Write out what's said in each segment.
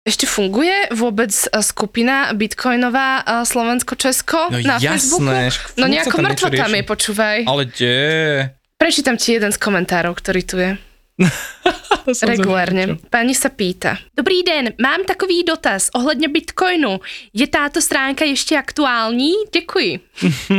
Ešte funguje vôbec e, skupina bitcoinová e, Slovensko-Česko No na jasné, Facebooku? No nejako mŕtvo tam je, počúvaj. Ale kde? Prečítam ti jeden z komentárov, ktorý tu je. Zaujímavé. Pani sa pýta. Dobrý den, mám takový dotaz ohledně Bitcoinu. Je táto stránka ještě aktuální? Děkuji.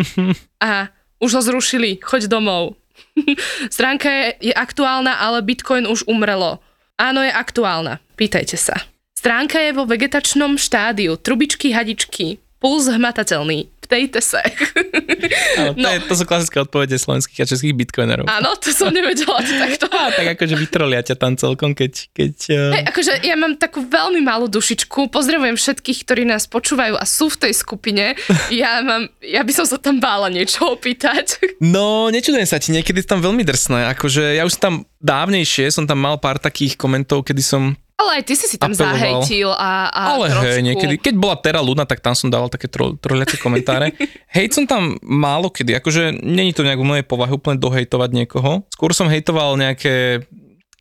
A už ho zrušili, choď domov. Stránka je, je aktuálna, ale Bitcoin už umrelo. Áno, je aktuálna. Pýtajte sa. Stránka je vo vegetačnom štádiu. Trubičky, hadičky. Puls hmatateľný. Ptejte sa. Áno, to, No. je, to sú klasické odpovede slovenských a českých bitcoinerov. Áno, to som nevedela to takto. A tak akože vytrolia ťa tam celkom, keď... keď uh... Hej, akože ja mám takú veľmi malú dušičku, pozdravujem všetkých, ktorí nás počúvajú a sú v tej skupine. Ja, mám, ja by som sa tam bála niečo opýtať. No, nečudujem sa ti, niekedy tam veľmi drsné. Akože ja už tam dávnejšie, som tam mal pár takých komentov, kedy som... Ale aj ty si si tam Apeloval. zahejtil a, a ale trošku... hej, niekedy, keď bola Terra Luna, tak tam som dával také tro, troliace komentáre. hej, som tam málo kedy, akože není to nejak v mojej povahe úplne dohejtovať niekoho. Skôr som hejtoval nejaké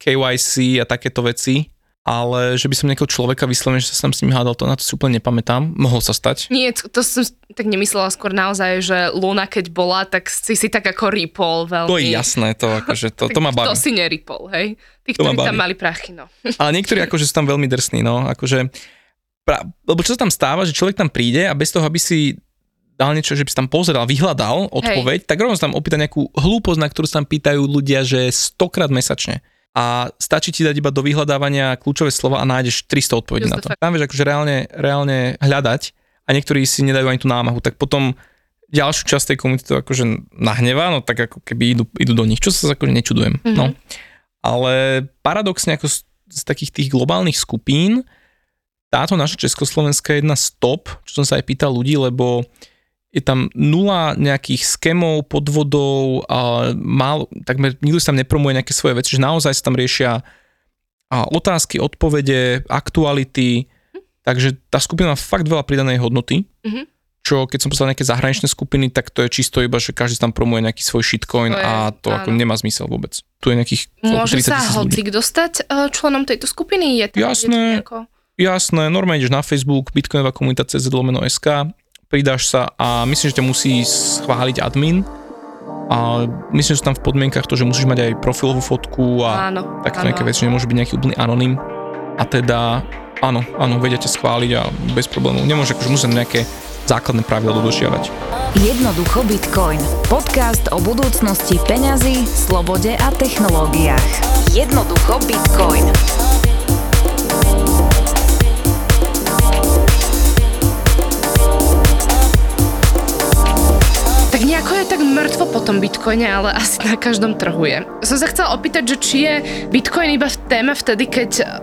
KYC a takéto veci, ale že by som nejakého človeka vyslovene, že sa tam s ním hádal, to na to si úplne nepamätám. Mohol sa stať. Nie, to to som tak nemyslela skôr naozaj, že Luna keď bola, tak si si tak ako ripol veľmi. To je jasné, to, akože to, to ma To baví. si neripol, hej? Tí, To ma ktorí tam mali prachy, no. Ale niektorí akože sú tam veľmi drsní, no, akože, pra, lebo čo sa tam stáva, že človek tam príde a bez toho, aby si dal niečo, že by si tam pozeral, vyhľadal odpoveď, Hej. tak rovno sa tam opýta nejakú hlúposť, na ktorú sa tam pýtajú ľudia, že stokrát mesačne. A stačí ti dať iba do vyhľadávania kľúčové slova a nájdeš 300 odpovedí Just na to. fact. Tam vieš akože reálne, reálne hľadať a niektorí si nedajú ani tú námahu, tak potom ďalšiu časť tej komunity to akože nahnevá, no tak ako keby idú, idú do nich, čo sa akože nečudujem. Mhm. No. Ale paradoxne ako z, z takých tých globálnych skupín, táto naša Československá je jedna z top, čo som sa aj pýtal ľudí, lebo je tam nula nejakých skemov, podvodov a málo, takmer nikto si tam nepromuje nejaké svoje veci, že naozaj sa tam riešia a otázky, odpovede, aktuality, takže tá skupina má fakt veľa pridanej hodnoty, Mhm. čo keď som poslal nejaké zahraničné skupiny, tak to je čisto iba, že každý tam promuje nejaký svoj shitcoin To je- a to ako nemá zmysel vôbec. Tu je nejakých Môže 30 sa hocik dostať eh, členom tejto skupiny? Je tam Jasné. nejako... Jasné, normálne ideš na Facebook, bitcoinová komunita CZ lomeno SK, pridáš sa a myslím, že ťa musí schváliť admin a myslím, že sú tam v podmienkach to, že musíš mať aj profilovú fotku a Áno, takéto áno. nejaké veci, že nemôže byť nejaký úplný anonym a teda áno, áno, vedia ťa schváliť a bez problémov. Nemôže akože musieť nejaké základné pravidla dodržiavať. Jednoducho Bitcoin. Podcast o budúcnosti peňazí, slobode a technológiách. Jednoducho Bitcoin. Tak nejako je tak mŕtvo po tom bitcoine, ale asi na každom trhu je. Som sa chcela opýtať, že či je bitcoin iba v téme vtedy, keď,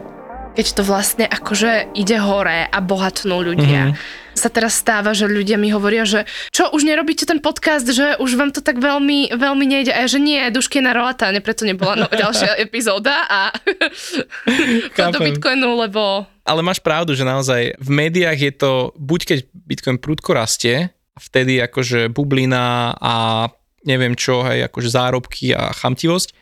keď to vlastne akože ide hore a bohatnú ľudia. Mm-hmm. Sa teraz stáva, že ľudia mi hovoria, že čo, už nerobíte ten podcast, že už vám to tak veľmi, veľmi nejde. A ja, že nie, dušky na rolatane, preto nebola no, ďalšia epizóda a do bitcoinu, lebo Ale máš pravdu, že naozaj v médiách je to, buď keď Bitcoin prudko rastie, vtedy akože bublina a neviem čo, hej, akože zárobky a chamtivosť,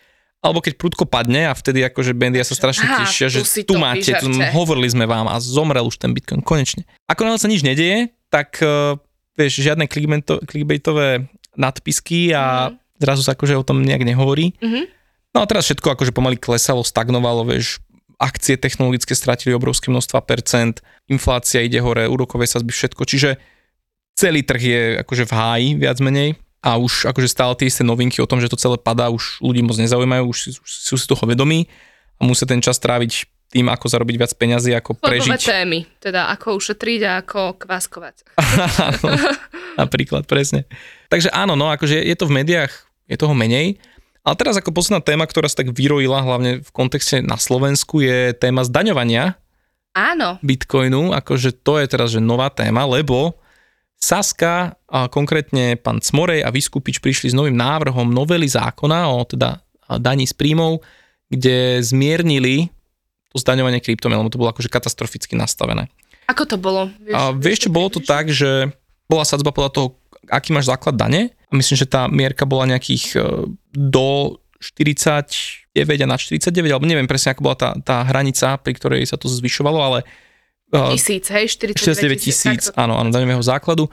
alebo keď prudko padne a vtedy akože médiá sa strašne Aha, tešia, tu že tu to máte, tu, hovorili sme vám a zomrel už ten Bitcoin, konečne. Ako náhle sa nič nedieje, tak uh, vieš, žiadne clickbaito- clickbaitové nadpisky a zrazu sa akože o tom nejak nehovorí. Mhm. No a teraz všetko akože pomaly klesalo, stagnovalo, vieš, akcie technologické stratili obrovské množstva percent, inflácia ide hore, úrokové sazby, všetko, čiže celý trh je akože v háji viac menej a už akože stále tie isté novinky o tom, že to celé padá, už ľudí moc nezaujímajú, už, už sú si toho vedomí a musia ten čas tráviť tým, ako zarobiť viac peňazí, ako Chodbové prežiť. témy, teda ako ušetriť a ako kváskovať. Áno, napríklad, presne. Takže áno, no akože je to v médiách, je toho menej. Ale teraz ako posledná téma, ktorá sa tak vyrojila hlavne v kontexte na Slovensku je téma zdaňovania Áno, Bitcoinu, akože to je teraz že nová téma, lebo Saska, a konkrétne pán Cmorej a Vyskupič prišli s novým návrhom novely zákona o teda daní z príjmov, kde zmiernili to zdaňovanie kryptomien, lebo to bolo akože katastroficky nastavené. ako to bolo? A vieš čo, bolo to tak, že bola sadzba podľa toho, aký máš základ dane a myslím, že tá mierka bola nejakých e, do 49 a na 49, alebo neviem presne, ako bola tá, tá hranica, pri ktorej sa to zvyšovalo, ale Tisíc, hej, 49 69 tisíc, áno, áno, daňového základu.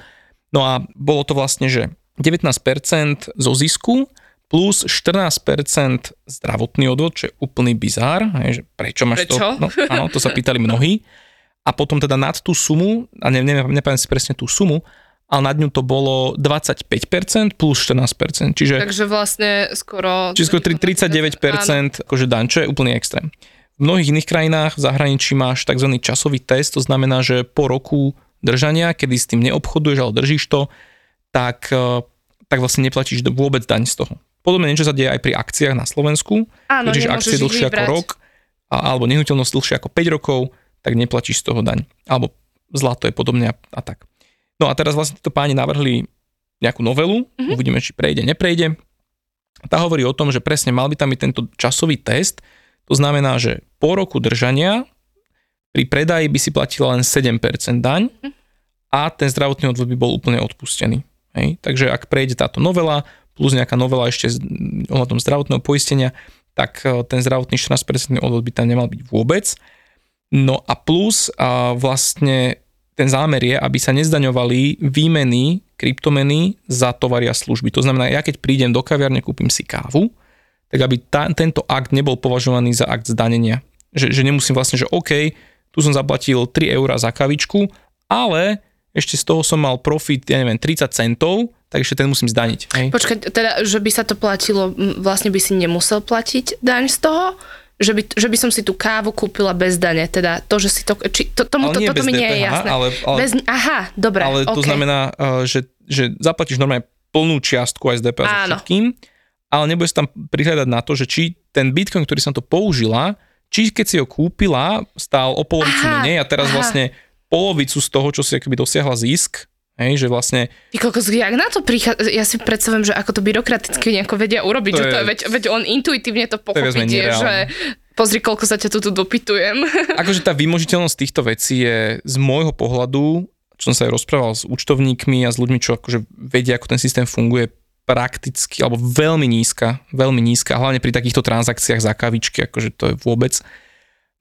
No a bolo to vlastne, že 19% zo zisku plus 14% zdravotný odvod, čo je úplný bizár, hej, že prečo máš Prečo? to? No, áno, to sa pýtali mnohí. A potom teda nad tú sumu, a ne, ne, nepamätám si presne tú sumu, ale nad ňu to bolo 25% plus 14%, čiže, Takže vlastne skoro... čiže skoro tri- 39% akože daň, čo je úplný extrém. V mnohých iných krajinách v zahraničí máš tzv. časový test, to znamená, že po roku držania, kedy s tým neobchoduješ, ale držíš to, tak, eh, tak vlastne neplatíš vôbec daň z toho. Podobne niečo sa deje aj pri akciách na Slovensku. Áno, nemôžeš akcie dlhšie ako rok, a, alebo nehnuteľnosť dlhšie ako 5 rokov, tak neplatíš z toho daň. Alebo zlato je podobne a, a tak. No a teraz vlastne títo páni navrhli nejakú novelu, Mhm. uvidíme, či prejde, neprejde. Tá hovorí o tom, že presne mal by tam byť tento časový test, to znamená, že po roku držania pri predaji by si platila len 7% daň a ten zdravotný odvod by bol úplne odpustený. Hej? Takže ak prejde táto novela, plus nejaká novela ešte ohľadom zdravotného poistenia, tak e, ten zdravotný 14% odvod by tam nemal byť vôbec. No a plus a vlastne ten zámer je, aby sa nezdaňovali výmeny kryptomeny za tovary a služby. To znamená, ja keď prídem do kaviarne, kúpim si kávu, tak aby tá, tento akt nebol považovaný za akt zdanenia. Že, že nemusím vlastne, že OK, tu som zaplatil 3 eurá za kavičku, ale ešte z toho som mal profit, ja neviem, 30 centov, tak ešte ten musím zdaniť. Hej? Počkať, teda, že by sa to platilo, vlastne by si nemusel platiť daň z toho? Že by, že by som si tú kávu kúpila bez dane, teda to, že si to, či, to tomu Ale to, nie toto mi nie je jasné. ale, ale, bez, aha, dobre, ale to okay. znamená, uh, že, že zaplatíš normálne plnú čiastku aj z DPH Áno. všetkým, ale nebudeš tam prihľadať na to, že či ten Bitcoin, ktorý som to použila, či keď si ho kúpila, stál o polovicu Aha, menej a teraz aha. vlastne polovicu z toho, čo si akoby dosiahla zisk, hej, že vlastne Ty kokos, jak na to prichádza? Ja si predstavujem, že ako to byrokraticky nejako vedia urobiť, To že to je- veď, veď on intuitívne to pochopí, menej je, že pozri, koľko sa ťa tu, tu dopytujem. akože tá vymožiteľnosť týchto vecí je z môjho pohľadu, čo som sa aj rozprával s účtovníkmi a s ľuďmi, čo akože vedia, ako ten systém funguje, prakticky, alebo veľmi nízka, veľmi nízka, hlavne pri takýchto transakciách za kavičky, akože to je vôbec.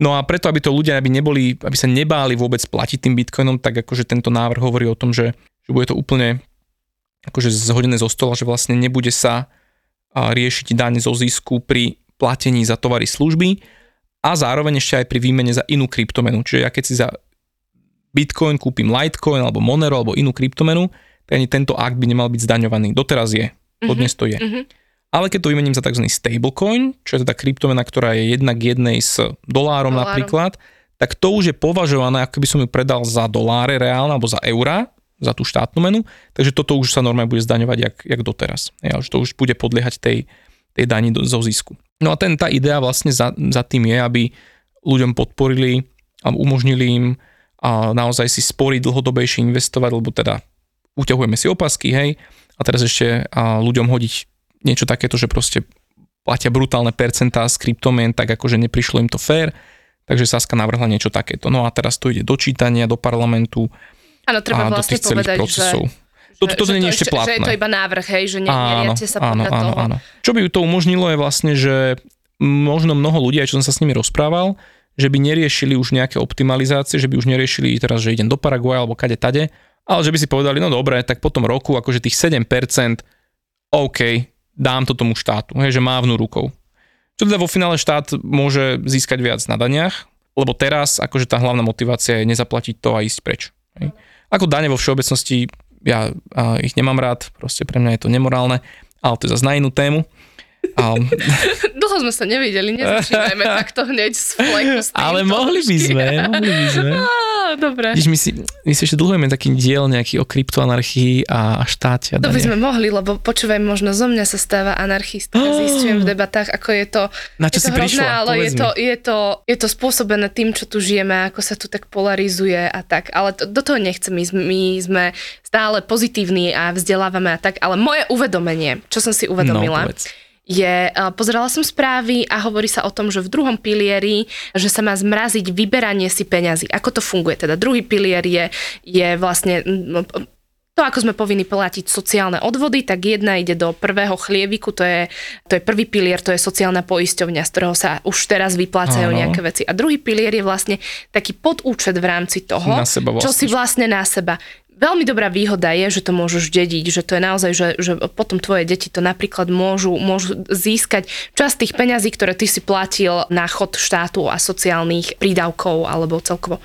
No a preto, aby to ľudia aby neboli, aby sa nebáli vôbec platiť tým bitcoinom, tak akože tento návrh hovorí o tom, že, že bude to úplne akože zhodené zo stola, že vlastne nebude sa riešiť daň zo zisku pri platení za tovary služby a zároveň ešte aj pri výmene za inú kryptomenu. Čiže ja keď si za Bitcoin kúpim Litecoin alebo Monero alebo inú kryptomenu, ani tento akt by nemal byť zdaňovaný. Doteraz je, dodnes to je. mhm. Ale keď to vymením za tzv. stablecoin, čo je teda kryptomena, ktorá je jedna k jednej s dolárom, Dolárom. napríklad, tak to už je považované, ako by som ju predal za doláre reálne alebo za eurá, za tú štátnu menu, takže toto už sa normálne bude zdaňovať jak, jak doteraz. Ja, že to už bude podliehať tej, tej dani do, zo zisku. No a ten, tá idea vlastne za, za tým je, aby ľuďom podporili a umožnili im a naozaj si sporiť dlhodobejšie investovať, lebo teda uťahujeme si opasky, hej, a teraz ešte a ľuďom hodiť niečo takéto, že proste platia brutálne percentá z kryptomien, tak akože neprišlo im to fér, takže Saska navrhla niečo takéto. No a teraz to ide do čítania, do parlamentu Áno, treba a do vlastne tých celých povedať, procesov. že, Toto, toto nie je to ešte Že je platné. to iba návrh, hej, že ne, Áno, sa áno, áno, toho. áno. Čo by to umožnilo je vlastne, že možno mnoho ľudí, aj čo som sa s nimi rozprával, že by neriešili už nejaké optimalizácie, že by už neriešili teraz, že idem do Paraguaja alebo kade tade, ale že by si povedali, no dobre, tak po tom roku akože tých 7% OK, dám to tomu štátu, hej, že mávnu rukou. Čo teda vo finále štát môže získať viac na daniach, lebo teraz akože tá hlavná motivácia je nezaplatiť to a ísť preč. Hej. Ako dane vo všeobecnosti, ja ich nemám rád, proste pre mňa je to nemorálne, ale to je zase na inú tému. A, Dlho sme sa nevideli, nezačínajme takto hneď z fleku. ale mohli by sme, mohli by sme. Á, dobre. Vidíš, my si, my si ešte dlhujeme taký diel nejaký o kryptoanarchii a, a štáte. A To by sme mohli, lebo počúvaj, možno zo mňa sa stáva anarchista. Oh. Zistujem v debatách, ako je to, Na čo je to si hrozné, prišla? ale je to, je, to, je to spôsobené tým, čo tu žijeme, ako sa tu tak polarizuje a tak. Ale to, do toho nechcem ísť. My sme stále pozitívni a vzdelávame a tak. Ale moje uvedomenie, čo som si uvedomila, No, povedz. Je, eh, pozerala som správy a hovorí sa o tom, že v druhom pilieri, že sa má zmraziť vyberanie si peňazí. Ako to funguje? Teda druhý pilier je, je vlastne to ako sme povinni platiť sociálne odvody, tak jedna ide do prvého chlieviku, to je, to je prvý pilier, to je sociálna poisťovňa, z ktorého sa už teraz vyplácajú Áno. nejaké veci. A druhý pilier je vlastne taký podúčet v rámci toho, čo si vlastne na seba. Veľmi dobrá výhoda je, že to môžeš dediť, že to je naozaj, že, že potom tvoje deti to napríklad môžu, môžu získať časť tých peňazí, ktoré ty si platil na chod štátu a sociálnych prídavkov alebo celkovo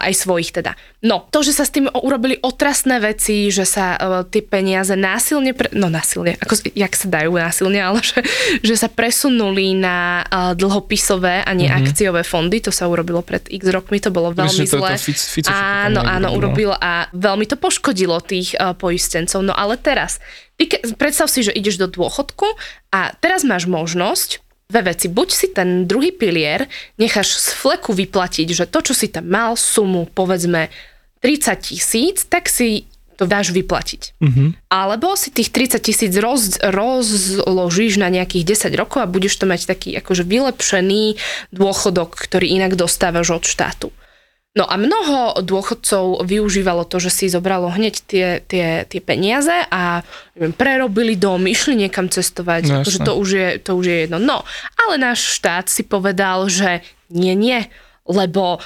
a aj svojich teda. No, to, že sa s tým urobili otrasné veci, že sa uh, tie peniaze násilne, pre, no násilne, ako, jak sa dajú násilne, ale že, že sa presunuli na uh, dlhopisové a nie mm-hmm. akciové fondy, to sa urobilo pred x rokmi, to bolo veľmi Myslím, že to- zlé. to Fico- Fico áno, áno, urobil, urobil a veľmi to poškodilo tých uh, poistencov. No ale teraz, ty ke, predstav si, že ideš do dôchodku a teraz máš možnosť dve veci. Buď si ten druhý pilier necháš z fleku vyplatiť, že to, čo si tam mal, sumu, povedzme 30 tisíc, tak si to dáš vyplatiť. Mhm. Alebo si tých 30 tisíc roz, rozložíš na nejakých 10 rokov a budeš to mať taký akože vylepšený dôchodok, ktorý inak dostávaš od štátu. No a mnoho dôchodcov využívalo to, že si zobralo hneď tie, tie, tie peniaze a neviem, prerobili dom, išli niekam cestovať, No, jasné. to už, je, to už je jedno. No, ale náš štát si povedal, že nie, nie, lebo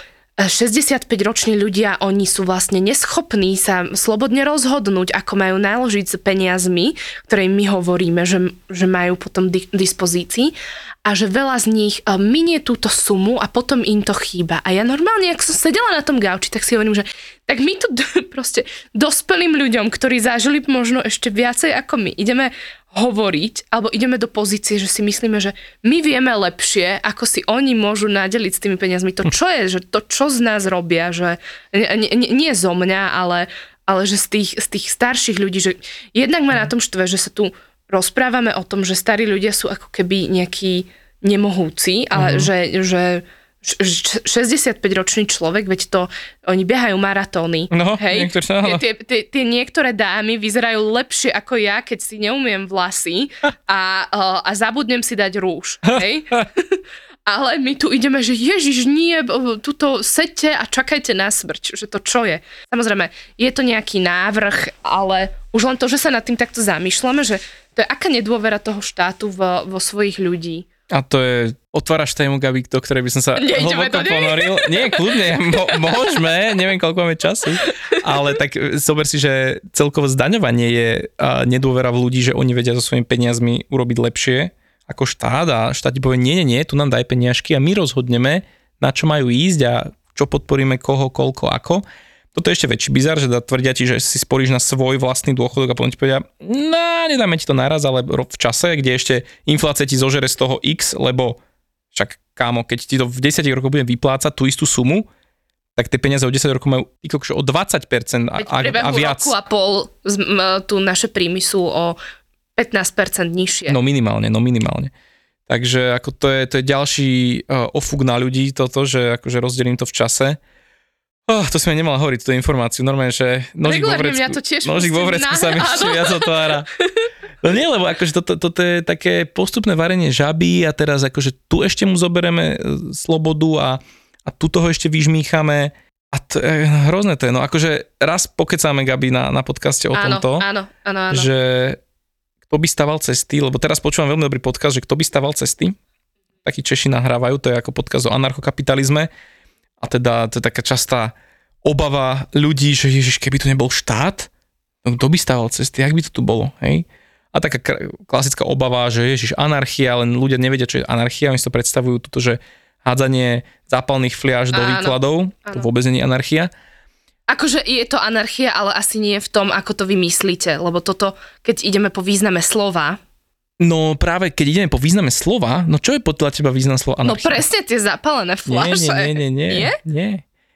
65-roční ľudia, oni sú vlastne neschopní sa slobodne rozhodnúť, ako majú naložiť s peniazmi, ktoré my hovoríme, že, že majú potom di- dispozícii a že veľa z nich eh, minie túto sumu a potom im to chýba. A ja normálne, ak som sedela na tom gauči, tak si hovorím, že tak my tu proste dospelým ľuďom, ktorí zažili možno ešte viacej ako my, ideme hovoriť, alebo ideme do pozície, že si myslíme, že my vieme lepšie, ako si oni môžu nadeliť s tými peniazmi. To čo je, že to čo z nás robia, že nie, nie, nie zo mňa, ale, ale že z tých, z tých starších ľudí, že jednak ma na tom štve, že sa tu rozprávame o tom, že starí ľudia sú ako keby nejakí nemohúci, ale že, že š- 65-ročný človek, veď to, oni behajú maratóny. No, hej? niektoré áno. Tie, tie, tie niektoré dámy vyzerajú lepšie ako ja, keď si neumiem vlasy a, a, zabudnem si dať rúž. Hej? Ale my tu ideme, že Ježiš, nie, tuto sete a čakajte na smrť, že to čo je. Samozrejme, je to nejaký návrh, ale už len to, že sa nad tým takto zamýšľame, že to je aká nedôvera toho štátu vo, vo svojich ľudí. A to je, otváraš tému, Gabi, do ktorej by som sa Nejdeme hlboko ponoril. Nie, kľudne, mo- môžeme, neviem, koľko máme času, ale tak e, zober si, že celkovo zdaňovanie je uh, nedôvera v ľudí, že oni vedia so svojimi peniazmi urobiť lepšie ako štát a štát ti povie, nie, nie, nie, tu nám daj peniažky a my rozhodneme, na čo majú ísť a čo podporíme, koho, koľko, ako. Toto je ešte väčší bizar, že tvrdia ti, že si sporíš na svoj vlastný dôchodok a potom ti povedia, no, nedáme ti to naraz, ale v čase, kde ešte inflácia ti zožere z toho X, lebo však kámo, keď ti to v 10 rokoch budem vyplácať tú istú sumu, tak tie peniaze o 10 rokov majú o 20% a, a, a viac. roku a pol m, tu naše príjmy sú o 15% nižšie. No minimálne, no minimálne. Takže ako to je, to je ďalší uh, ofúk na ľudí toto, že akože rozdelím to v čase. Oh, to sme nemala hovoriť, túto informáciu. Normálne, že nožík vo vrecku, mňa to tiež nožík vo vrecku na- sa mi ešte viac otvára. No nie, lebo akože toto, toto je také postupné varenie žaby a teraz akože tu ešte mu zobereme e, slobodu a, a tu toho ešte vyžmýchame. A to je hrozné to je. No akože raz pokecáme Gabi na, na podcaste o áno, tomto áno, áno, áno. že kto by staval cesty, lebo teraz počúvam veľmi dobrý podcast, že kto by staval cesty, takí Češi nahrávajú, to je ako podcast o anarchokapitalizme a teda to je taká častá obava ľudí, že ježiš, keby tu nebol štát, no kto by staval cesty, jak by to tu bolo, hej? A taká klasická obava, že ježiš, anarchia, len ľudia nevedia, čo je anarchia, oni si to predstavujú toto, že hádzanie zápalných fliaž do Áno, výkladov, to áno. vôbec nie je anarchia. Akože je to anarchia, ale asi nie v tom, ako to vymyslíte, lebo toto, keď ideme po význame slova, No práve keď ideme po význame slova, no čo je podľa teba význam slova no anarchia? presne tie zapálené fľaše. Nie, nie, nie, nie, Nie? nie.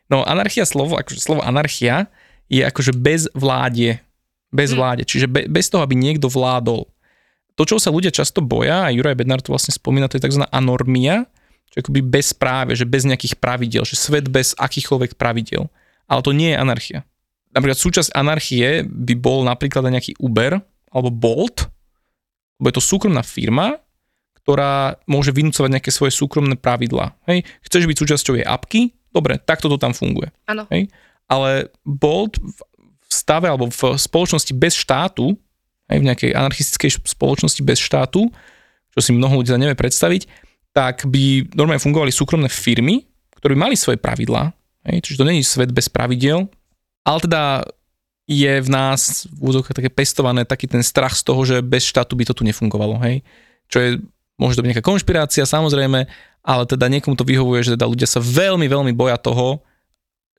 No anarchia slovo, akože slovo anarchia je akože bez vládie. Bez Hm. vláde, čiže be, bez toho, aby niekto vládol. To, čo sa ľudia často boja, a Juraj Bednar to vlastne spomína, to je tzv. anormia, čo akoby bez práve, že bez nejakých pravidel, že svet bez akýchkoľvek pravidel. Ale to nie je anarchia. Napríklad súčasť anarchie by bol napríklad nejaký Uber alebo Bolt, lebo je to súkromná firma, ktorá môže vynúcovať nejaké svoje súkromné pravidlá. Hej, chceš byť súčasťou jej apky? Dobre, takto to tam funguje. Áno. Hej? Ale Bolt v, v stave alebo v spoločnosti bez štátu, aj v nejakej anarchistickej spoločnosti bez štátu, čo si mnoho ľudí nevie predstaviť, tak by normálne fungovali súkromné firmy, ktoré by mali svoje pravidlá, hej, čiže to není svet bez pravidel, ale teda je v nás v úzokách také pestované taký ten strach z toho, že bez štátu by to tu nefungovalo, hej. Čo je, môže to byť nejaká konšpirácia, samozrejme, ale teda niekomu to vyhovuje, že teda ľudia sa veľmi, veľmi boja toho,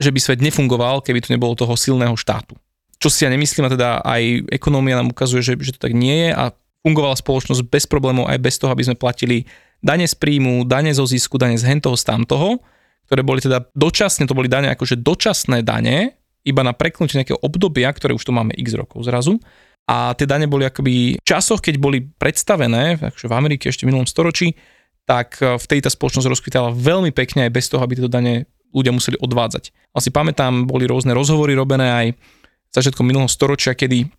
že by svet nefungoval, keby tu nebolo toho silného štátu. Čo si ja nemyslím, a teda aj ekonómia nám ukazuje, že, že to tak nie je a fungovala spoločnosť bez problémov aj bez toho, aby sme platili dane z príjmu, dane zo zisku, dane z hentoho, z tamtoho, ktoré boli teda dočasne, to boli dane akože dočasné dane, iba na preknutie nejakého obdobia, ktoré už tu máme x rokov zrazu. A tie dane boli akoby v časoch, keď boli predstavené, takže v Amerike ešte v minulom storočí, tak e, vtedy tá spoločnosť rozkvitala veľmi pekne aj bez toho, aby tieto dane ľudia museli odvádzať. Asi pamätám, boli rôzne rozhovory robené aj začiatkom minulého storočia, kedy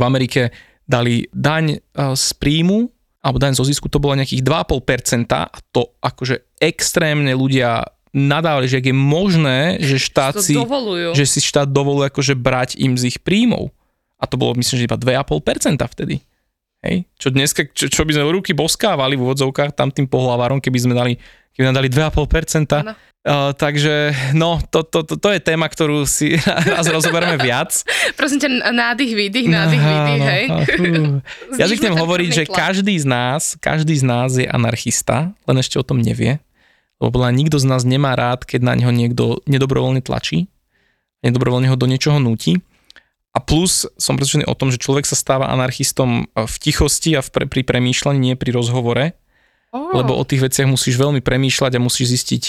v Amerike dali daň e, z príjmu alebo daň zo zisku, to bolo nejakých 2,5% a to akože extrémne ľudia nadávali, že je možné, že štát si, že si štát dovoluje akože brať im z ich príjmov. A to bolo myslím, že iba 2,5% vtedy. Hej? Čo dneska, čo, čo by sme ruky boskávali v úvodzovkách tam tým pohľavárom, keby sme dali, keby sme dali 2,5%. Uh, takže no, to, to, to, to je téma, ktorú si raz rozoberieme viac. Prosím ťa, nádych, výdych, nádych, výdych, hej. ja zvyknem hovoriť, že každý z nás, každý z nás je anarchista, len ešte o tom nevie. Lebo nikto z nás nemá rád, keď na neho niekto nedobrovoľne tlačí, nedobrovoľne ho do niečoho núti. A plus som presvedčený o tom, že človek sa stáva anarchistom v tichosti a v pre, pri premýšľaní, nie pri rozhovore. Oh. Lebo o tých veciach musíš veľmi premýšľať a musíš zistiť,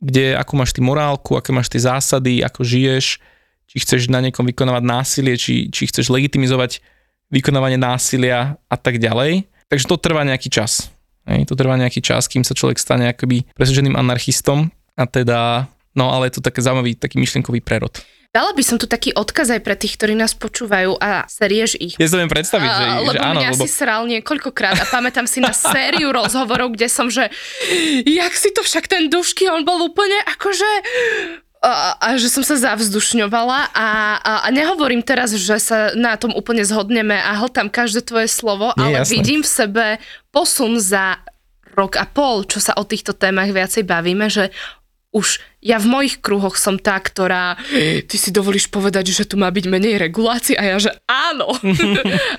kde, akú máš ty morálku, aké máš ty zásady, ako žiješ, či chceš na niekom vykonávať násilie, či, či chceš legitimizovať vykonávanie násilia a tak ďalej. Takže to trvá nejaký čas. Hej, to trvá nejaký čas, kým sa človek stane akoby presvedčeným anarchistom a teda, no ale je to také zaujímavý taký myšlienkový prerod. Dala by som tu taký odkaz aj pre tých, ktorí nás počúvajú a serieš ich. Ja sa viem predstaviť, že, lebo že áno. Lebo si sral niekoľkokrát a pamätám si na sériu rozhovorov, kde som, že jak si to však ten dušky, on bol úplne akože a, a že som sa zavzdušňovala a, a, a nehovorím teraz, že sa na tom úplne zhodneme a hltám každé tvoje slovo, Nie, ale jasné. vidím v sebe posun za rok a pol, čo sa o týchto témach viacej bavíme, že už ja v mojich kruhoch som tá, ktorá ty si dovolíš povedať, že tu má byť menej regulácií a ja, že áno.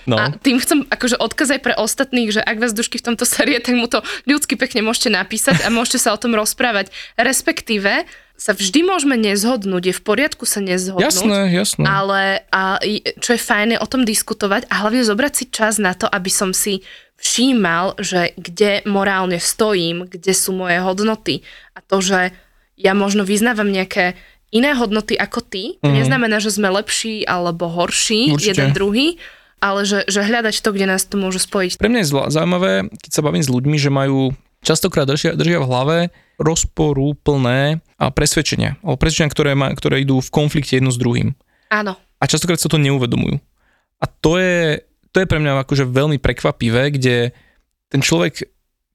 No. A tým chcem akože odkaz aj pre ostatných, že ak vás dušky v tomto série, tak mu to ľudsky pekne môžete napísať a môžete sa o tom rozprávať. Respektíve sa vždy môžeme nezhodnúť, je v poriadku sa nezhodnúť. Jasné, jasné. Ale a, čo je fajn je o tom diskutovať a hlavne zobrať si čas na to, aby som si všímal, že kde morálne stojím, kde sú moje hodnoty a to, že ja možno vyznávam nejaké iné hodnoty ako ty, to mm. neznamená, že sme lepší alebo horší Určite. jeden druhý, ale že, že hľadať to, kde nás to môže spojiť. Pre mňa je zaujímavé, keď sa bavím s ľuďmi, že majú častokrát držia, držia v hlave rozporúplné presvedčenia, alebo presvedčenia, ktoré, ma, ktoré idú v konflikte jedno s druhým. Áno. A častokrát sa to neuvedomujú. A to je, to je pre mňa akože veľmi prekvapivé, kde ten človek,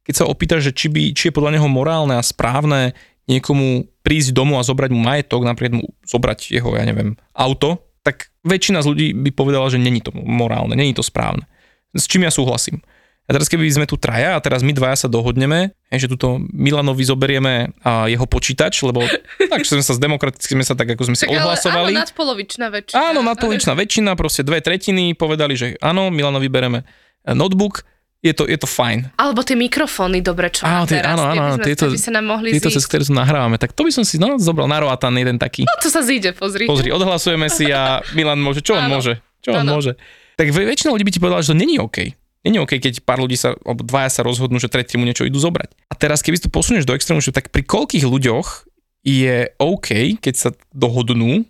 keď sa opýta, že či, by, či je podľa neho morálne a správne niekomu prísť domov a zobrať mu majetok, napríklad mu zobrať jeho, ja neviem, auto, tak väčšina z ľudí by povedala, že není to morálne, není to správne. S čím ja súhlasím. A teraz keby sme tu traja a teraz my dvaja sa dohodneme, že tuto Milanovi zoberieme jeho počítač, lebo tak sme sa zdemokraticky sme sa tak ako sme si odhlasovali. Áno, nadpolovičná väčšina. Áno, nadpolovičná väčšina, proste dve tretiny povedali, že áno, Milanovi bereme notebook, je to, je to fajn. Alebo tie mikrofóny, dobre, čo áno, tie, teraz, áno, áno, áno, tieto, sa nám mohli tieto cez ktoré tu nahrávame, tak to by som si no, zobral na Roatan jeden taký. No to sa zíde, pozri. Pozri, odhlasujeme si a Milan môže, čo on môže? Čo áno. on môže? Tak väčšina ľudí by ti povedala, že to není OK. Není OK, keď pár ľudí sa, alebo dvaja sa rozhodnú, že tretiemu niečo idú zobrať. A teraz, keby to posunieš do extrému, že tak pri koľkých ľuďoch je OK, keď sa dohodnú,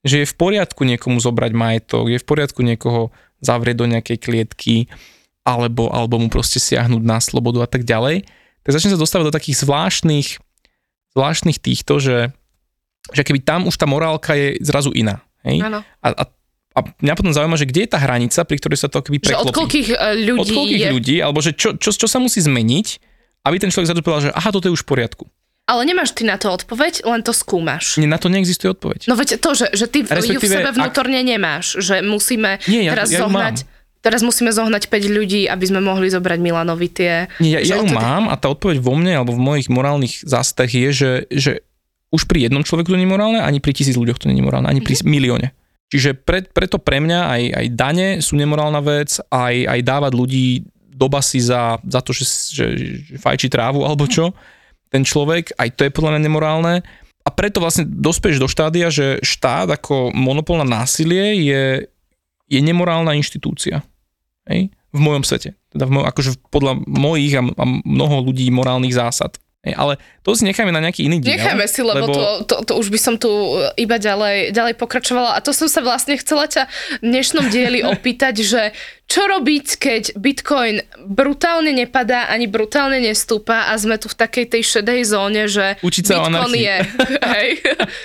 že je v poriadku niekomu zobrať majetok, je v poriadku niekoho zavrieť do nejakej klietky, alebo, alebo mu proste siahnuť na slobodu a tak ďalej, tak začne sa dostávať do takých zvláštnych, zvláštnych týchto, že, že keby tam už tá morálka je zrazu iná. Hej? A, a a mňa potom zaujíma, že kde je tá hranica, pri ktorej sa to akoby preklopí. Že od koľkých e, ľudí Od koľkých je... ľudí, alebo že čo, čo, čo sa musí zmeniť, aby ten človek zrazu povedal, že aha, toto je už v poriadku. Ale nemáš ty na to odpoveď, len to skúmaš. Nie, na to neexistuje odpoveď. No veď to, že, že ty ju v sebe vnútorne nemáš, že musíme Nie, ja- teraz ja zohnať... Teraz musíme zohnať 5 ľudí, aby sme mohli zobrať Milanovi tie... Nie, ja, ja ju odtedy- mám a tá odpoveď vo mne alebo v mojich morálnych zástach je, že, že už pri jednom človeku to nie je morálne, ani pri tisíc ľuďoch to nie je morálne, ani pri Mhm. milióne. Čiže pre, preto pre mňa aj, aj dane sú nemorálna vec, aj, aj dávať ľudí do basy za, za to, že, že, že fajčí trávu alebo čo, ten človek, aj to je podľa mňa nemorálne. A preto vlastne dospieš do štádia, že štát ako monopol na násilie je, je nemorálna inštitúcia. Hej? V mojom svete. Teda v moj, akože podľa mojich a, a mnoho ľudí morálnych zásad. Hej? Ale to si necháme na nejaký iný diel. Necháme si, lebo, lebo... To, to, to už by som tu iba ďalej, ďalej pokračovala. A to som sa vlastne chcela ťa v dnešnom dieli opýtať, že čo robiť, keď Bitcoin brutálne nepadá, ani brutálne nestúpa a sme tu v takej tej šedej zóne, že Učiť sa Bitcoin je, hej,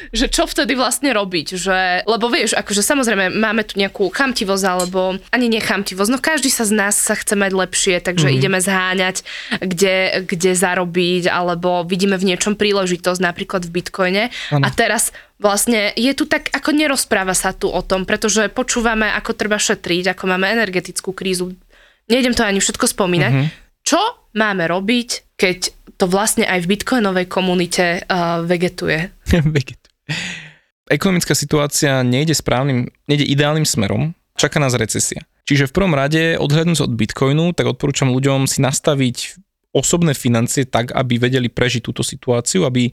že čo vtedy vlastne robiť, že, lebo vieš, akože samozrejme máme tu nejakú chamtivosť, alebo ani nechamtivosť, no každý sa z nás sa chce mať lepšie, takže Mhm. ideme zháňať, kde, kde zarobiť, alebo vidíme v niečom príležitosť, napríklad v Bitcoine. Áno. A teraz vlastne je tu tak, ako nerozpráva sa tu o tom, pretože počúvame, ako treba šetriť, ako máme energetickú krízu. Nejdem to ani všetko spomínať. Mhm. Čo máme robiť, keď to vlastne aj v bitcoinovej komunite uh, vegetuje? Vegetu. Ekonomická situácia nejde správnym, nejde ideálnym smerom, čaká nás recesia. Čiže v prvom rade, odhľadnúť od Bitcoinu, tak odporúčam ľuďom si nastaviť osobné financie tak, aby vedeli prežiť túto situáciu, aby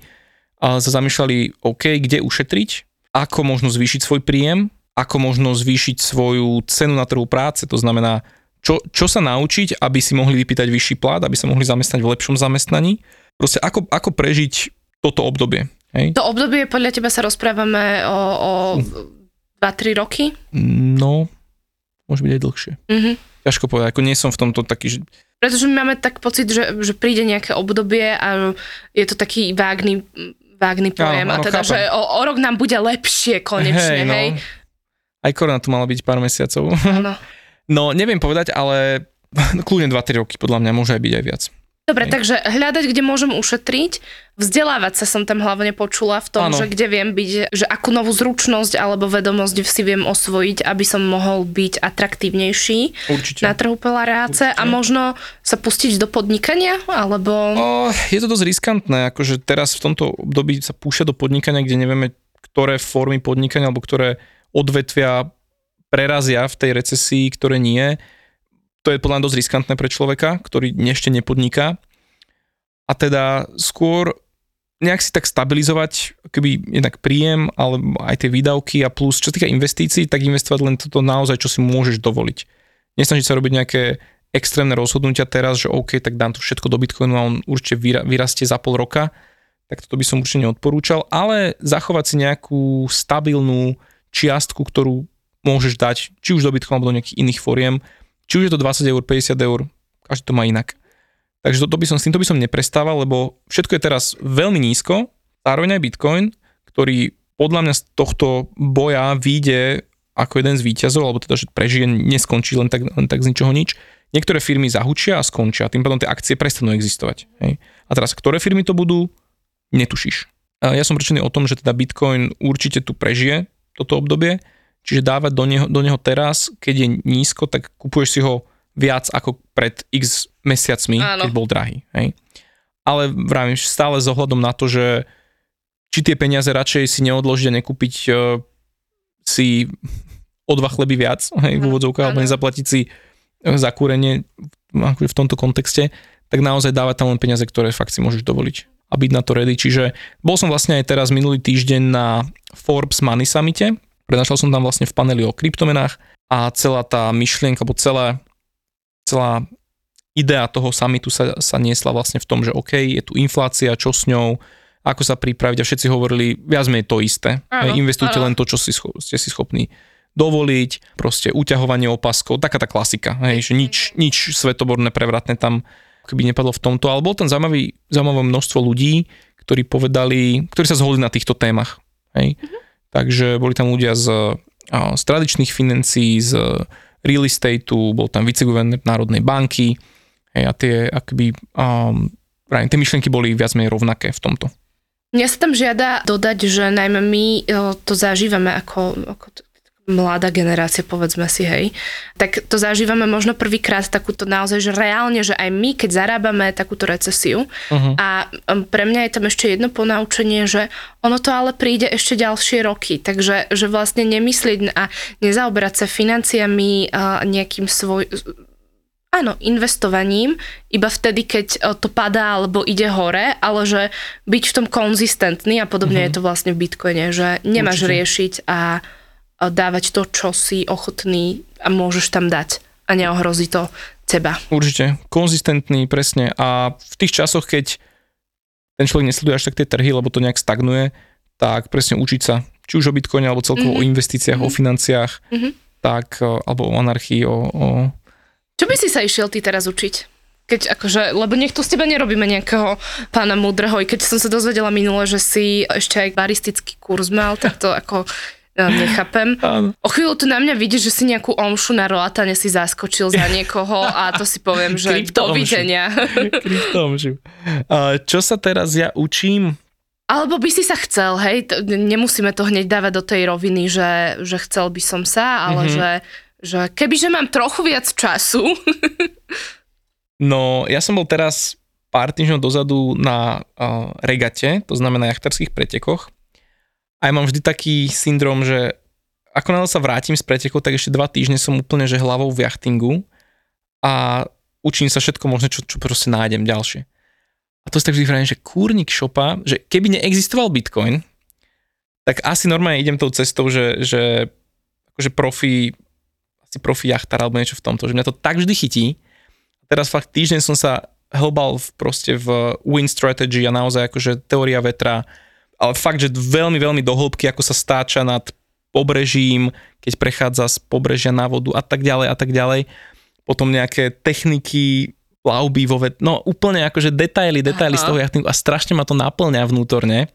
sa zamýšľali, OK, kde ušetriť, ako možno zvýšiť svoj príjem, ako možno zvýšiť svoju cenu na trhu práce, to znamená, čo, čo sa naučiť, aby si mohli vypýtať vyšší plat, aby sa mohli zamestnať v lepšom zamestnaní. Proste ako, ako prežiť toto obdobie. Hej? To obdobie, podľa teba sa rozprávame o, o 2-3 roky? No, môže byť aj dlhšie. Mhm. Ťažko povedať, ako nie som v tomto taký, že Pretože my máme tak pocit, že, že príde nejaké obdobie a je to taký vágný, vágný pojem. Áno, áno, a teda, chápem. že o, o rok nám bude lepšie konečne, hej? no. Aj korona tu mala byť pár mesiacov. Áno. No, neviem povedať, ale kľudne 2-3 roky podľa mňa môže aj byť aj viac. Dobre, Hej. takže hľadať, kde môžem ušetriť, vzdelávať sa som tam hlavne počula v tom, Áno. že kde viem byť, že akú novú zručnosť alebo vedomosť si viem osvojiť, aby som mohol byť atraktívnejší Určite. na trhu peláreáce a možno sa pustiť do podnikania, alebo... O, je to dosť riskantné, akože teraz v tomto období sa púšťa do podnikania, kde nevieme, ktoré formy podnikania alebo ktoré odvetvia prerazia v tej recesii, ktoré nie. To je podľa mňa dosť riskantné pre človeka, ktorý ešte nepodniká. A teda skôr nejak si tak stabilizovať keby jednak príjem, ale aj tie výdavky a plus, čo sa týka investícií, tak investovať len toto naozaj, čo si môžeš dovoliť. Nesnažiť sa robiť nejaké extrémne rozhodnutia teraz, že OK, tak dám to všetko do Bitcoinu a on určite vyra- vyrastie za pol roka, tak toto by som určite neodporúčal, ale zachovať si nejakú stabilnú čiastku, ktorú môžeš dať, či už do Bitcoinu alebo do nejakých iných foriem, či už je to 20 eur, 50 eur, každý to má inak. Takže to, to by som, s týmto by som neprestával, lebo všetko je teraz veľmi nízko, zároveň aj Bitcoin, ktorý podľa mňa z tohto boja vyjde ako jeden z výťazov, alebo teda, že prežije, neskončí len tak, len tak z ničoho nič. Niektoré firmy zahučia a skončia, tým pádom tie akcie prestanú existovať. Hej. A teraz, ktoré firmy to budú, netušíš. Ja som presvedčený o tom, že teda Bitcoin určite tu prežije toto obdobie, čiže dávať do neho, do neho teraz, keď je nízko, tak kupuješ si ho viac ako pred x mesiacmi, Áno. keď bol drahý. Hej. Ale vravím, stále s ohľadom na to, že či tie peniaze radšej si neodložiť a nekúpiť uh, si o dva chleby viac, hej, v úvodzovkách, alebo nezaplatiť si eh, za kúrenie akože v tomto kontexte, tak naozaj dávať tam len peniaze, ktoré fakt si môžeš dovoliť a byť na to ready. Čiže bol som vlastne aj teraz minulý týždeň na Forbes Money Summite, prednášal som tam vlastne v paneli o kryptomenách a celá tá myšlienka, alebo celá, celá idea toho summitu sa, sa niesla vlastne v tom, že OK, je tu inflácia, čo s ňou, ako sa pripraviť a všetci hovorili viac menej to isté. Áno, investujte áno. len to, čo si, ste si schopní dovoliť, proste uťahovanie opaskov, taká tá klasika, hej, že nič, nič svetoborné, prevratné tam keby nepadlo v tomto, ale bol tam zaujímavý, zaujímavé množstvo ľudí, ktorí povedali, ktorí sa zhodli na týchto témach. Hej. Takže boli tam ľudia z, z tradičných financií, z real estateu, bol tam viceguvernér Národnej banky hej, a tie, akoby, um, tie myšlienky boli viac menej rovnaké v tomto. Mňa sa tam žiada dodať, že najmä my o, to zažívame ako, ako mladá generácia, povedzme si, hej, tak to zažívame možno prvýkrát takúto naozaj, že reálne, že aj my, keď zarábame takúto recesiu uh-huh. a um, pre mňa je tam ešte jedno ponaučenie, že ono to ale príde ešte ďalšie roky, takže že vlastne nemyslieť a nezaoberať sa financiami nejakým svoj, Áno, investovaním, iba vtedy, keď e, to padá alebo ide hore, ale že byť v tom konzistentný a podobne mm-hmm. je to vlastne v Bitcoine, že nemáš Určite. riešiť a dávať to, čo si ochotný a môžeš tam dať a neohrozí to teba. Určite, konzistentný, presne a v tých časoch, keď ten človek nesleduje až tak tie trhy, lebo to nejak stagnuje, tak presne učiť sa, či už o Bitcoine, alebo celkovo mm-hmm. o investíciách, mm-hmm. o financiách, mm-hmm. tak, e, alebo o anarchii, o, o čo by si sa išiel ty teraz učiť? Keď akože, lebo nech tu z teba nerobíme nejakého pána múdreho, i keď som sa dozvedela minule, že si ešte aj baristický kurz mal, tak to ako nechápem. O chvíľu tu na mňa vidíš, že si nejakú omšu na roatane si zaskočil za niekoho a to si poviem, že dovidenia. Čo sa teraz ja učím? Alebo by si sa chcel, hej, nemusíme to hneď dávať do tej roviny, že, že chcel by som sa, ale mm-hmm. že že kebyže mám trochu viac času. no, ja som bol teraz pár týždňov dozadu na uh, regate, to znamená jachtarských pretekoch. A ja mám vždy taký syndrom, že ako náhle sa vrátim z pretekov, tak ešte dva týždne som úplne že hlavou v jachtingu a učím sa všetko možné, čo, čo proste nájdem ďalšie. A to si tak vždy vrajím, že kúrnik šopa, že keby neexistoval Bitcoin, tak asi normálne idem tou cestou, že, že akože profi si profi jachtar alebo niečo v tomto, že mňa to tak vždy chytí. Teraz fakt týždeň som sa hlbal v, proste v wind strategy a naozaj akože teória vetra, ale fakt, že veľmi, veľmi do hĺbky, ako sa stáča nad pobrežím, keď prechádza z pobrežia na vodu a tak ďalej a tak ďalej. Potom nejaké techniky, plavby vo vet... No úplne akože detaily, detaily Aha. z toho jachtingu a strašne ma to naplňa vnútorne.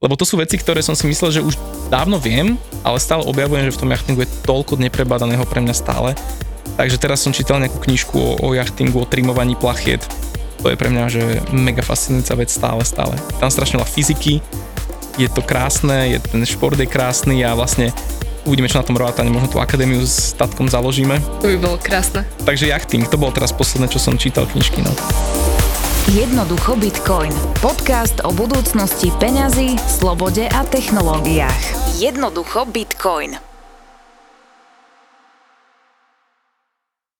Lebo to sú veci, ktoré som si myslel, že už dávno viem, ale stále objavujem, že v tom jachtingu je toľko neprebádaného pre mňa stále. Takže teraz som čítal nejakú knižku o, o jachtingu, o trimovaní plachiet. To je pre mňa že mega fascinujúca vec stále, stále. Tam strašne veľa fyziky, je to krásne, je, ten šport je krásny a vlastne uvidíme, čo na tom rovatane, možno tú akadémiu s tatkom založíme. To by bolo krásne. Takže jachting, to bolo teraz posledné, čo som čítal knižky. No. Jednoducho Bitcoin. Podcast o budúcnosti peňazí, slobode a technológiách. Jednoducho Bitcoin.